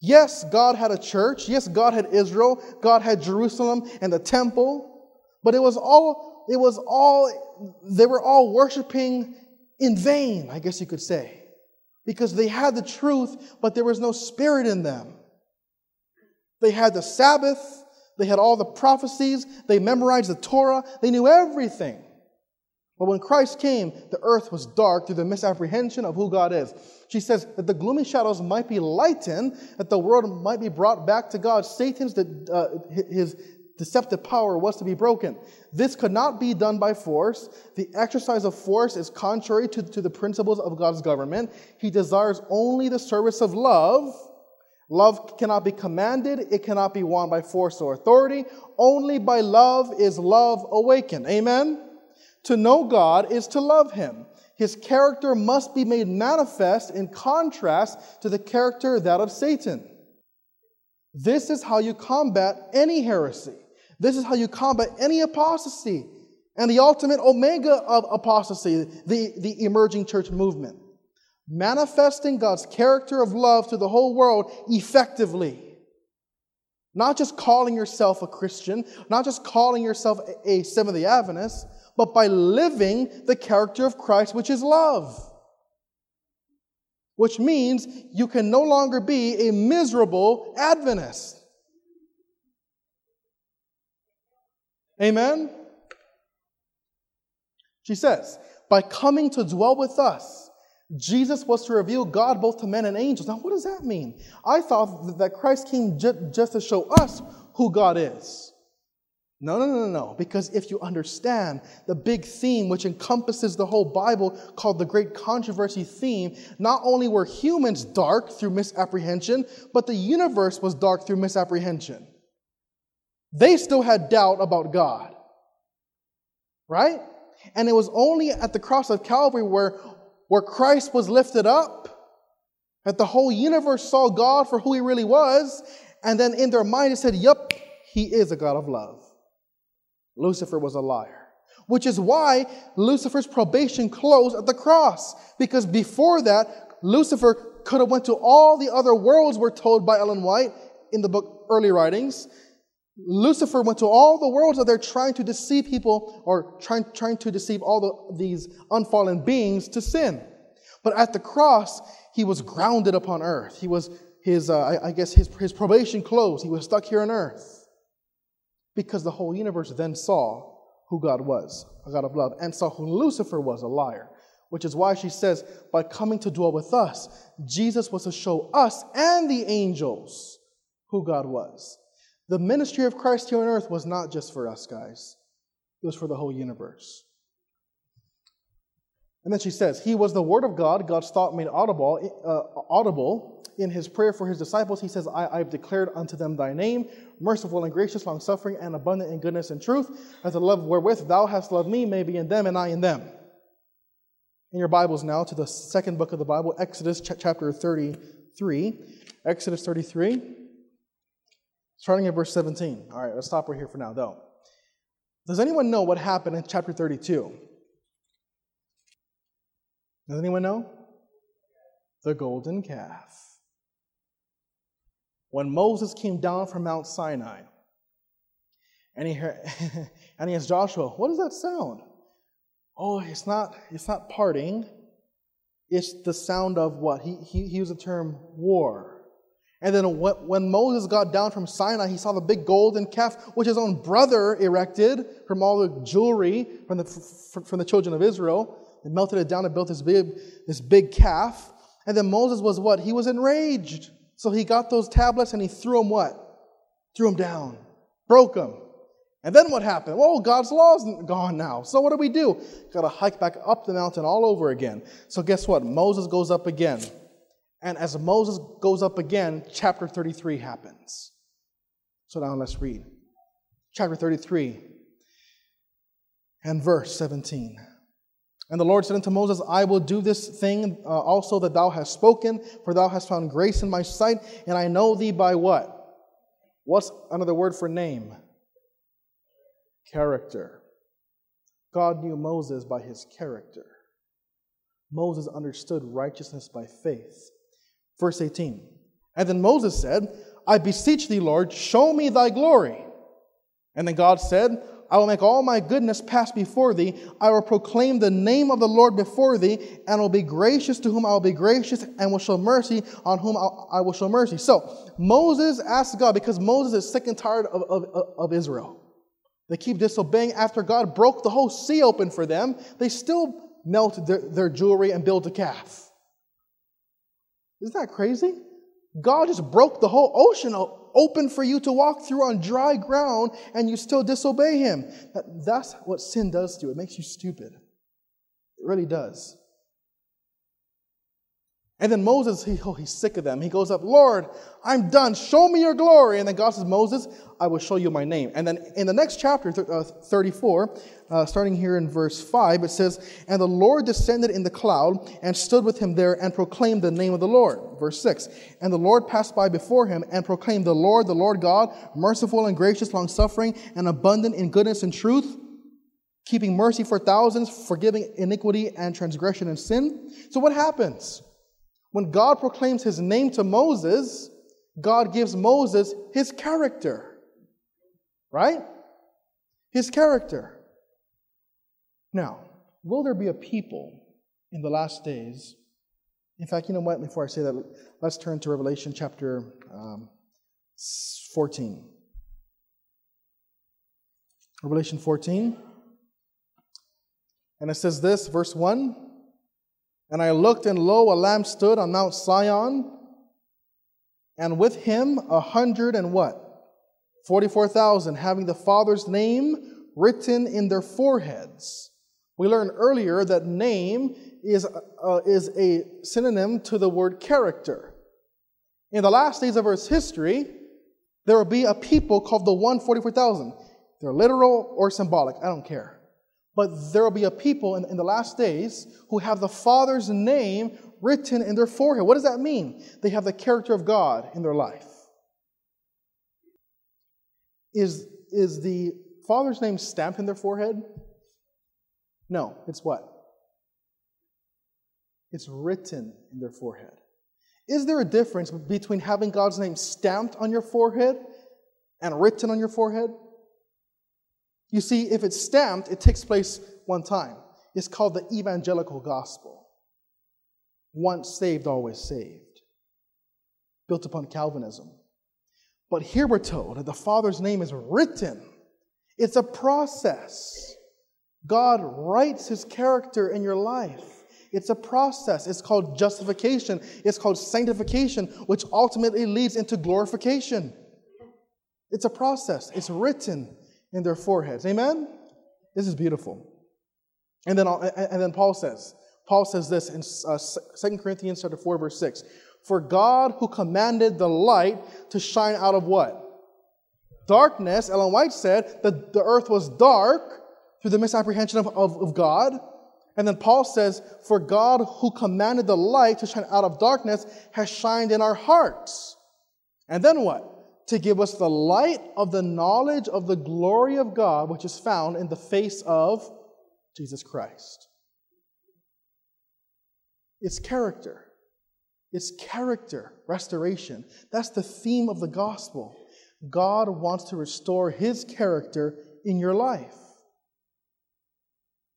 Yes, God had a church. Yes, God had Israel. God had Jerusalem and the temple. But it was all, it was all, they were all worshiping in vain, I guess you could say. Because they had the truth, but there was no spirit in them. They had the Sabbath. They had all the prophecies. They memorized the Torah. They knew everything. But when Christ came, the earth was dark through the misapprehension of who God is. She says that the gloomy shadows might be lightened, that the world might be brought back to God. Satan's uh, his deceptive power was to be broken. This could not be done by force. The exercise of force is contrary to, to the principles of God's government. He desires only the service of love. Love cannot be commanded, it cannot be won by force or authority. Only by love is love awakened. Amen? To know God is to love Him. His character must be made manifest in contrast to the character that of Satan. This is how you combat any heresy. This is how you combat any apostasy and the ultimate omega of apostasy, the, the emerging church movement. Manifesting God's character of love to the whole world effectively. Not just calling yourself a Christian, not just calling yourself a Seventh day Adventist, but by living the character of Christ, which is love. Which means you can no longer be a miserable Adventist. Amen? She says, by coming to dwell with us, Jesus was to reveal God both to men and angels. Now, what does that mean? I thought that Christ came just to show us who God is. No, no, no, no. Because if you understand the big theme which encompasses the whole Bible called the Great Controversy theme, not only were humans dark through misapprehension, but the universe was dark through misapprehension. They still had doubt about God. Right? And it was only at the cross of Calvary where, where Christ was lifted up, that the whole universe saw God for who he really was, and then in their mind it said, Yep, he is a God of love. Lucifer was a liar. Which is why Lucifer's probation closed at the cross. Because before that, Lucifer could have went to all the other worlds, we're told by Ellen White in the book Early Writings. Lucifer went to all the worlds that they're trying to deceive people or trying, trying to deceive all the, these unfallen beings to sin. But at the cross, he was grounded upon earth. He was his, uh, I, I guess, his, his probation closed. He was stuck here on earth because the whole universe then saw who God was, a God of love, and saw who Lucifer was, a liar. Which is why she says, by coming to dwell with us, Jesus was to show us and the angels who God was. The ministry of Christ here on earth was not just for us, guys, it was for the whole universe. And then she says, He was the Word of God, God's thought made audible, uh, audible. In his prayer for his disciples, he says, I, have declared unto them thy name, merciful and gracious, long suffering, and abundant in goodness and truth, as the love wherewith thou hast loved me may be in them and I in them. In your Bibles now to the second book of the Bible, Exodus ch- chapter 33. Exodus 33, starting at verse 17. All right, let's stop right here for now, though. Does anyone know what happened in chapter 32? Does anyone know? The golden calf. When Moses came down from Mount Sinai, and he, heard, *laughs* and he asked Joshua, What does that sound? Oh, it's not, it's not parting. It's the sound of what? He, he, he used the term war. And then when Moses got down from Sinai, he saw the big golden calf, which his own brother erected from all the jewelry from the, from the children of Israel. They melted it down and built this big, this big calf. And then Moses was what? He was enraged. So he got those tablets and he threw them what? Threw them down. Broke them. And then what happened? Well, God's law's gone now. So what do we do? Got to hike back up the mountain all over again. So guess what? Moses goes up again. And as Moses goes up again, chapter 33 happens. So now let's read. Chapter 33 and verse 17. And the Lord said unto Moses, I will do this thing uh, also that thou hast spoken, for thou hast found grace in my sight, and I know thee by what? What's another word for name? Character. God knew Moses by his character. Moses understood righteousness by faith. Verse 18. And then Moses said, I beseech thee, Lord, show me thy glory. And then God said, I will make all my goodness pass before thee. I will proclaim the name of the Lord before thee, and will be gracious to whom I will be gracious, and will show mercy on whom I will show mercy. So Moses asks God, because Moses is sick and tired of, of, of Israel. They keep disobeying after God broke the whole sea open for them. They still melt their, their jewelry and build a calf. Isn't that crazy? God just broke the whole ocean open for you to walk through on dry ground and you still disobey him. That's what sin does to you. It makes you stupid. It really does. And then Moses, he, oh, he's sick of them. He goes up, Lord, I'm done. Show me your glory. And then God says, Moses, I will show you my name. And then in the next chapter, uh, 34, uh, starting here in verse 5, it says, And the Lord descended in the cloud and stood with him there and proclaimed the name of the Lord. Verse 6, And the Lord passed by before him and proclaimed, The Lord, the Lord God, merciful and gracious, long suffering, and abundant in goodness and truth, keeping mercy for thousands, forgiving iniquity and transgression and sin. So what happens? When God proclaims his name to Moses, God gives Moses his character. Right? His character. Now, will there be a people in the last days? In fact, you know what? Before I say that, let's turn to Revelation chapter um, 14. Revelation 14. And it says this, verse 1 and I looked, and lo, a lamb stood on Mount Sion, and with him a hundred and what? 44,000, having the Father's name written in their foreheads. We learned earlier that name is, uh, is a synonym to the word character. In the last days of Earth's history, there will be a people called the 144,000. They're literal or symbolic, I don't care. But there will be a people in, in the last days who have the Father's name written in their forehead. What does that mean? They have the character of God in their life. Is, is the Father's name stamped in their forehead? No, it's what? It's written in their forehead. Is there a difference between having God's name stamped on your forehead and written on your forehead? You see, if it's stamped, it takes place one time. It's called the evangelical gospel. Once saved, always saved. Built upon Calvinism. But here we're told that the Father's name is written. It's a process. God writes his character in your life. It's a process. It's called justification. It's called sanctification, which ultimately leads into glorification. It's a process. It's written in their foreheads. Amen? This is beautiful. And then, and then Paul says, Paul says this in uh, 2 Corinthians chapter 4, verse 6. For God who commanded the light to shine out of what? Darkness, Ellen White said that the earth was dark through the misapprehension of, of, of God. And then Paul says, For God who commanded the light to shine out of darkness has shined in our hearts. And then what? To give us the light of the knowledge of the glory of God, which is found in the face of Jesus Christ. It's character. It's character restoration. That's the theme of the gospel. God wants to restore his character in your life.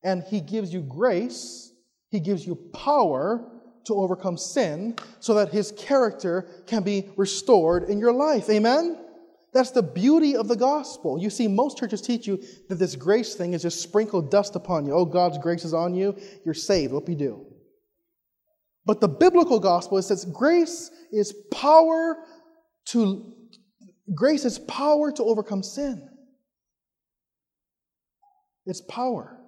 And he gives you grace, he gives you power to overcome sin so that his character can be restored in your life. Amen? That's the beauty of the gospel. You see, most churches teach you that this grace thing is just sprinkled dust upon you. Oh, God's grace is on you. You're saved. What we do? But the biblical gospel it says grace is power to grace is power to overcome sin. It's power.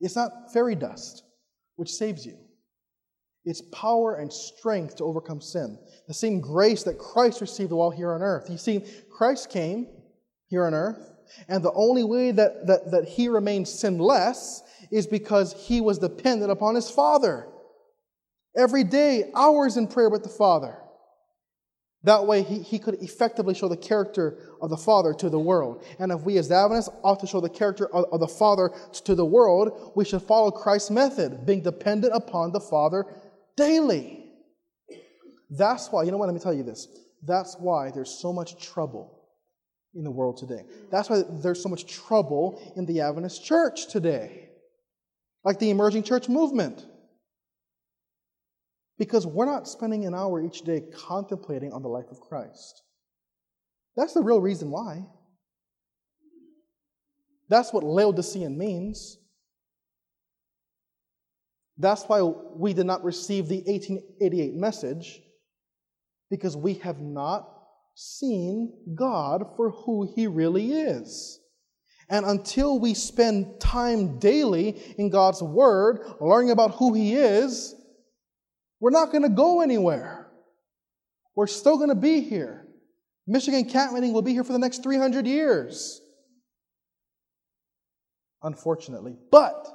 It's not fairy dust, which saves you. It's power and strength to overcome sin. The same grace that Christ received while here on earth. You see, Christ came here on earth, and the only way that, that, that he remained sinless is because he was dependent upon his Father. Every day, hours in prayer with the Father. That way, he, he could effectively show the character of the Father to the world. And if we as Adventists ought to show the character of, of the Father to the world, we should follow Christ's method, being dependent upon the Father daily. That's why, you know what, let me tell you this. That's why there's so much trouble in the world today. That's why there's so much trouble in the Adventist church today. Like the emerging church movement. Because we're not spending an hour each day contemplating on the life of Christ. That's the real reason why. That's what Laodicean means. That's why we did not receive the 1888 message, because we have not seen God for who He really is. And until we spend time daily in God's Word, learning about who He is, we're not going to go anywhere. We're still going to be here. Michigan Camp Meeting will be here for the next 300 years. Unfortunately. But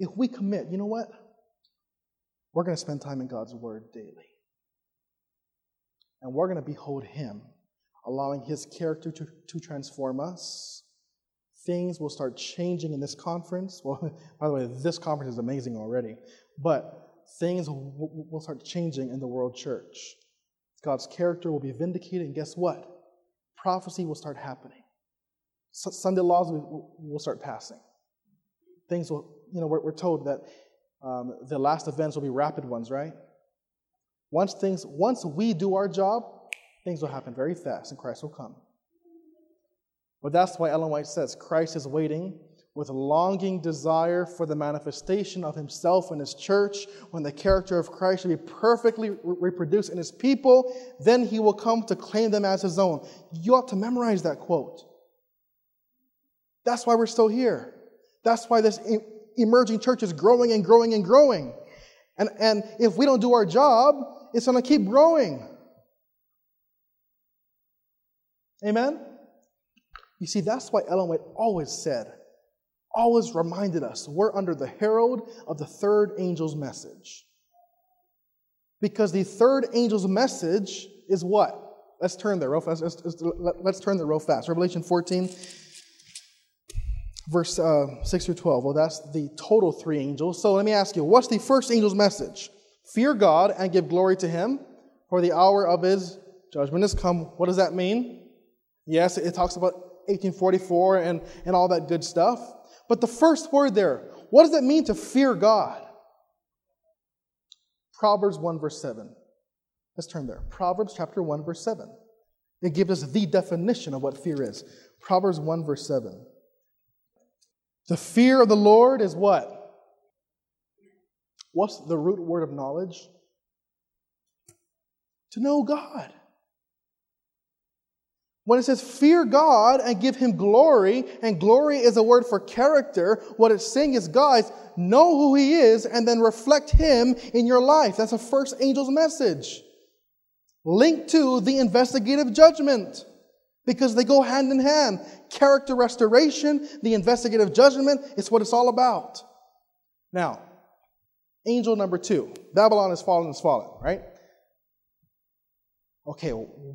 if we commit, you know what? We're going to spend time in God's Word daily. And we're going to behold Him, allowing His character to, to transform us. Things will start changing in this conference. *laughs* Well, by the way, this conference is amazing already. But things will start changing in the world church. God's character will be vindicated, and guess what? Prophecy will start happening. Sunday laws will start passing. Things will, you know, we're, we're told that um, the last events will be rapid ones, right? Once things, once we do our job, things will happen very fast, and Christ will come. But that's why Ellen White says Christ is waiting with longing desire for the manifestation of himself in his church, when the character of Christ shall be perfectly re- reproduced in his people, then he will come to claim them as his own. You ought to memorize that quote. That's why we're still here. That's why this emerging churches growing and growing and growing. And, and if we don't do our job, it's going to keep growing. Amen? You see, that's why Ellen White always said, always reminded us we're under the herald of the third angel's message. Because the third angel's message is what? Let's turn there real fast. Let's, let's, let's turn there real fast. Revelation 14, verse uh, 6 through 12. Well, that's the total three angels. So let me ask you, what's the first angel's message? Fear God and give glory to him, for the hour of his judgment has come. What does that mean? Yes, it talks about 1844 and, and all that good stuff. But the first word there, what does it mean to fear God? Proverbs 1, verse 7. Let's turn there. Proverbs chapter 1, verse 7. It gives us the definition of what fear is. Proverbs 1, verse 7. The fear of the Lord is what? What's the root word of knowledge? To know God. When it says fear God and give him glory, and glory is a word for character, what it's saying is, guys, know who he is and then reflect him in your life. That's a first angel's message. Linked to the investigative judgment because they go hand in hand. Character restoration, the investigative judgment, it's what it's all about. Now, angel number two Babylon is fallen, is fallen, right? Okay,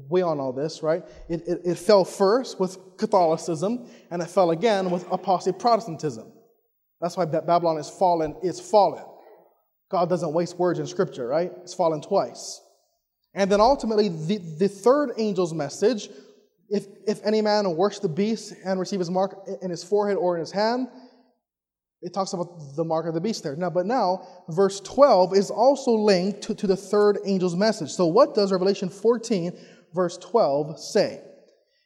we all know this, right? It, it, it, fell first with Catholicism, and it fell again with apostate Protestantism. That's why Babylon is fallen, it's fallen. God doesn't waste words in Scripture, right? It's fallen twice. And then ultimately, the, the third angel's message if, if any man worship the beast and receive his mark in his forehead or in his hand, it talks about the mark of the beast there. Now, but now, verse 12 is also linked to, to the third angel's message. So, what does Revelation 14, verse 12 say?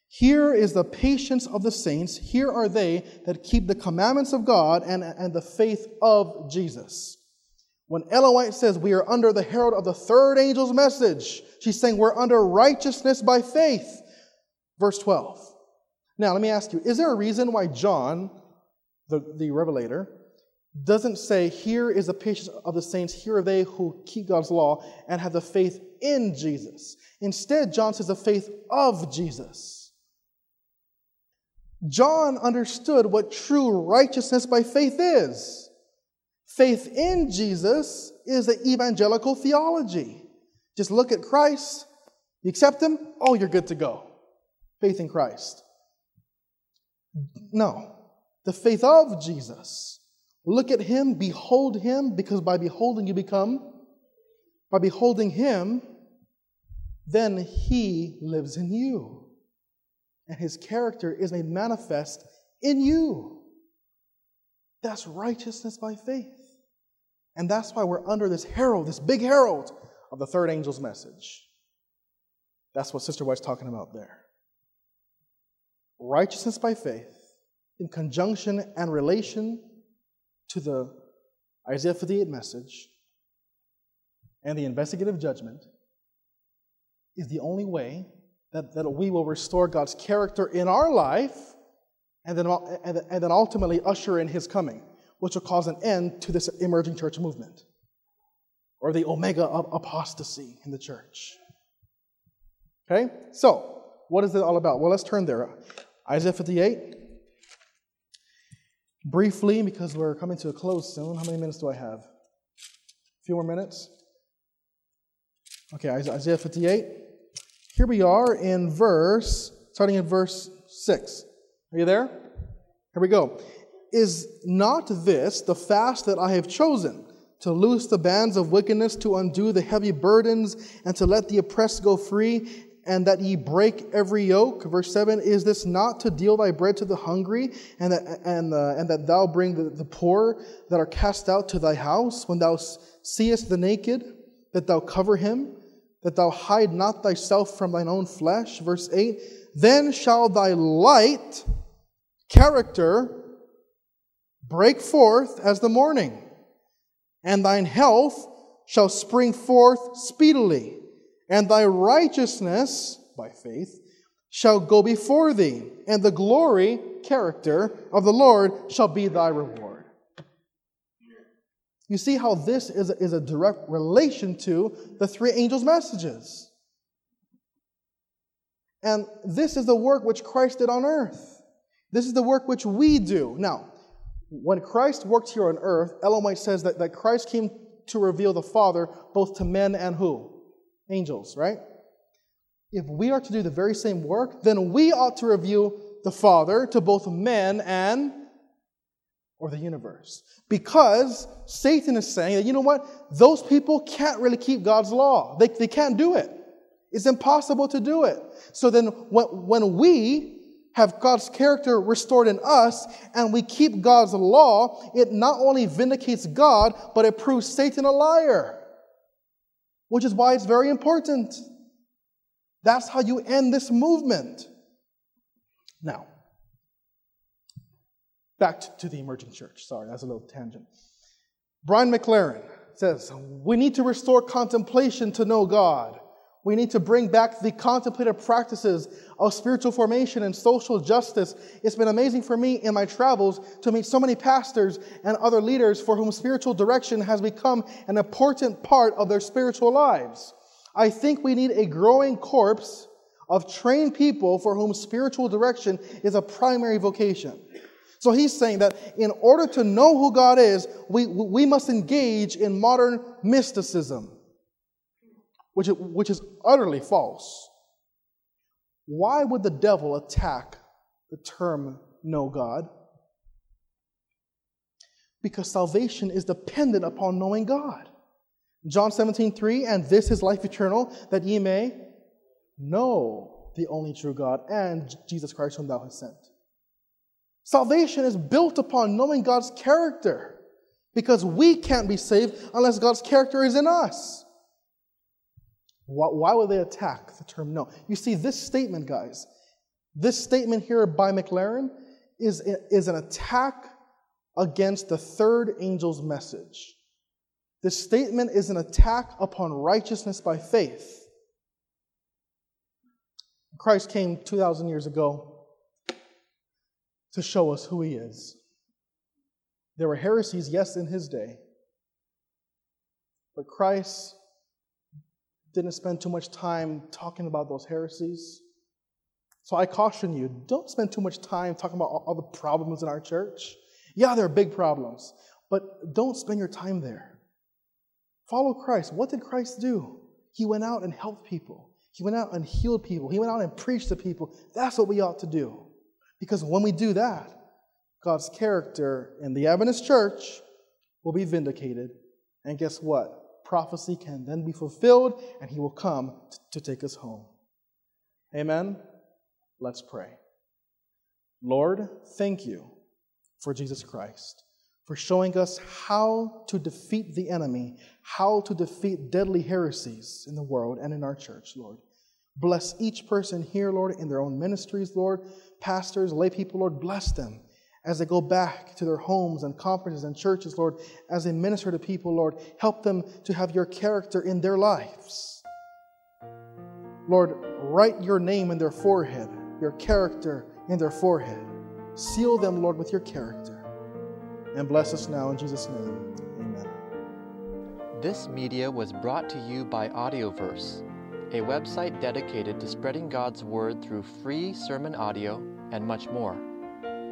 Here is the patience of the saints. Here are they that keep the commandments of God and, and the faith of Jesus. When Ellen White says we are under the herald of the third angel's message, she's saying we're under righteousness by faith. Verse 12. Now, let me ask you is there a reason why John, the, the Revelator, doesn't say, Here is the patience of the saints, here are they who keep God's law and have the faith in Jesus? Instead, John says the faith of Jesus. John understood what true righteousness by faith is. Faith in Jesus is the evangelical theology. Just look at Christ, you accept him, oh, you're good to go faith in Christ. No, the faith of Jesus. Look at him, behold him, because by beholding you become, by beholding him, then he lives in you. And his character is made manifest in you. That's righteousness by faith. And that's why we're under this herald, this big herald of the third angel's message. That's what Sister White's talking about there righteousness by faith in conjunction and relation to the Isaiah 58 message and the investigative judgment is the only way that, that we will restore God's character in our life and then, and then ultimately usher in his coming, which will cause an end to this emerging church movement or the omega of apostasy in the church. Okay? So, what is it all about? Well, let's turn there. Isaiah 58. Briefly, because we're coming to a close soon, how many minutes do I have? A few more minutes? Okay, Isaiah 58. Here we are in verse, starting in verse 6. Are you there? Here we go. Is not this the fast that I have chosen? To loose the bands of wickedness, to undo the heavy burdens, and to let the oppressed go free, and that ye break every yoke. Verse 7 Is this not to deal thy bread to the hungry, and that, and, uh, and that thou bring the, the poor that are cast out to thy house? When thou seest the naked, that thou cover him, that thou hide not thyself from thine own flesh. Verse 8 Then shall thy light, character, break forth as the morning, and thine health shall spring forth speedily and thy righteousness, by faith, shall go before thee, and the glory, character of the Lord shall be thy reward. You see how this is a, is a direct relation to the three angels' messages. And this is the work which Christ did on earth. This is the work which we do. Now, when Christ worked here on earth, White says that, that Christ came to reveal the Father both to men and who? Angels, right? If we are to do the very same work, then we ought to reveal the Father to both men and or the universe. Because Satan is saying that, you know what? Those people can't really keep God's law. They, they can't do it. It's impossible to do it. So then, when, when we have God's character restored in us and we keep God's law, it not only vindicates God, but it proves Satan a liar, which is why it's very important. That's how you end this movement. Now, back to the emerging church. Sorry, that's a little tangent. Brian McLaren says, We need to restore contemplation to know God. We need to bring back the contemplative practices of spiritual formation and social justice. It's been amazing for me in my travels to meet so many pastors and other leaders for whom spiritual direction has become an important part of their spiritual lives. I think we need a growing corpse of trained people for whom spiritual direction is a primary vocation. So he's saying that in order to know who God is, we, we must engage in modern mysticism which, which is utterly false. Why would the devil attack the term know God? Because salvation is dependent upon knowing God. John 17, 3, and this is life eternal, that ye may know the only true God and Jesus Christ whom thou hast sent. Salvation is built upon knowing God's character because we can't be saved unless God's character is in us. Why, why would they attack the term know? You see, this statement, guys, this statement here by McLaren is, is an attack against the third angel's message. This statement is an attack upon righteousness by faith. Christ came 2,000 years ago to show us who he is. There were heresies, yes, in his day, but Christ didn't spend too much time talking about those heresies. So I caution you don't spend too much time talking about all, the problems in our church. Yeah, there are big problems, but don't spend your time there. Follow Christ. What did Christ do? He went out and helped people, He went out and healed people, He went out and preached to people. That's what we ought to do. Because when we do that, God's character in the Adventist church will be vindicated. And guess what? Prophecy can then be fulfilled and he will come to take us home. Amen? Let's pray. Lord, thank you for Jesus Christ, for showing us how to defeat the enemy, how to defeat deadly heresies in the world and in our church, Lord. Bless each person here, Lord, in their own ministries, Lord, pastors, lay people, Lord, bless them as they go back to their homes and conferences and churches, Lord, as they minister to people, Lord, help them to have your character in their lives. Lord, write your name in their forehead, your character in their forehead. Seal them, Lord, with your character. And bless us now in Jesus' name. Amen. This media was brought to you by Audioverse, a website dedicated to spreading God's word through free sermon audio and much more.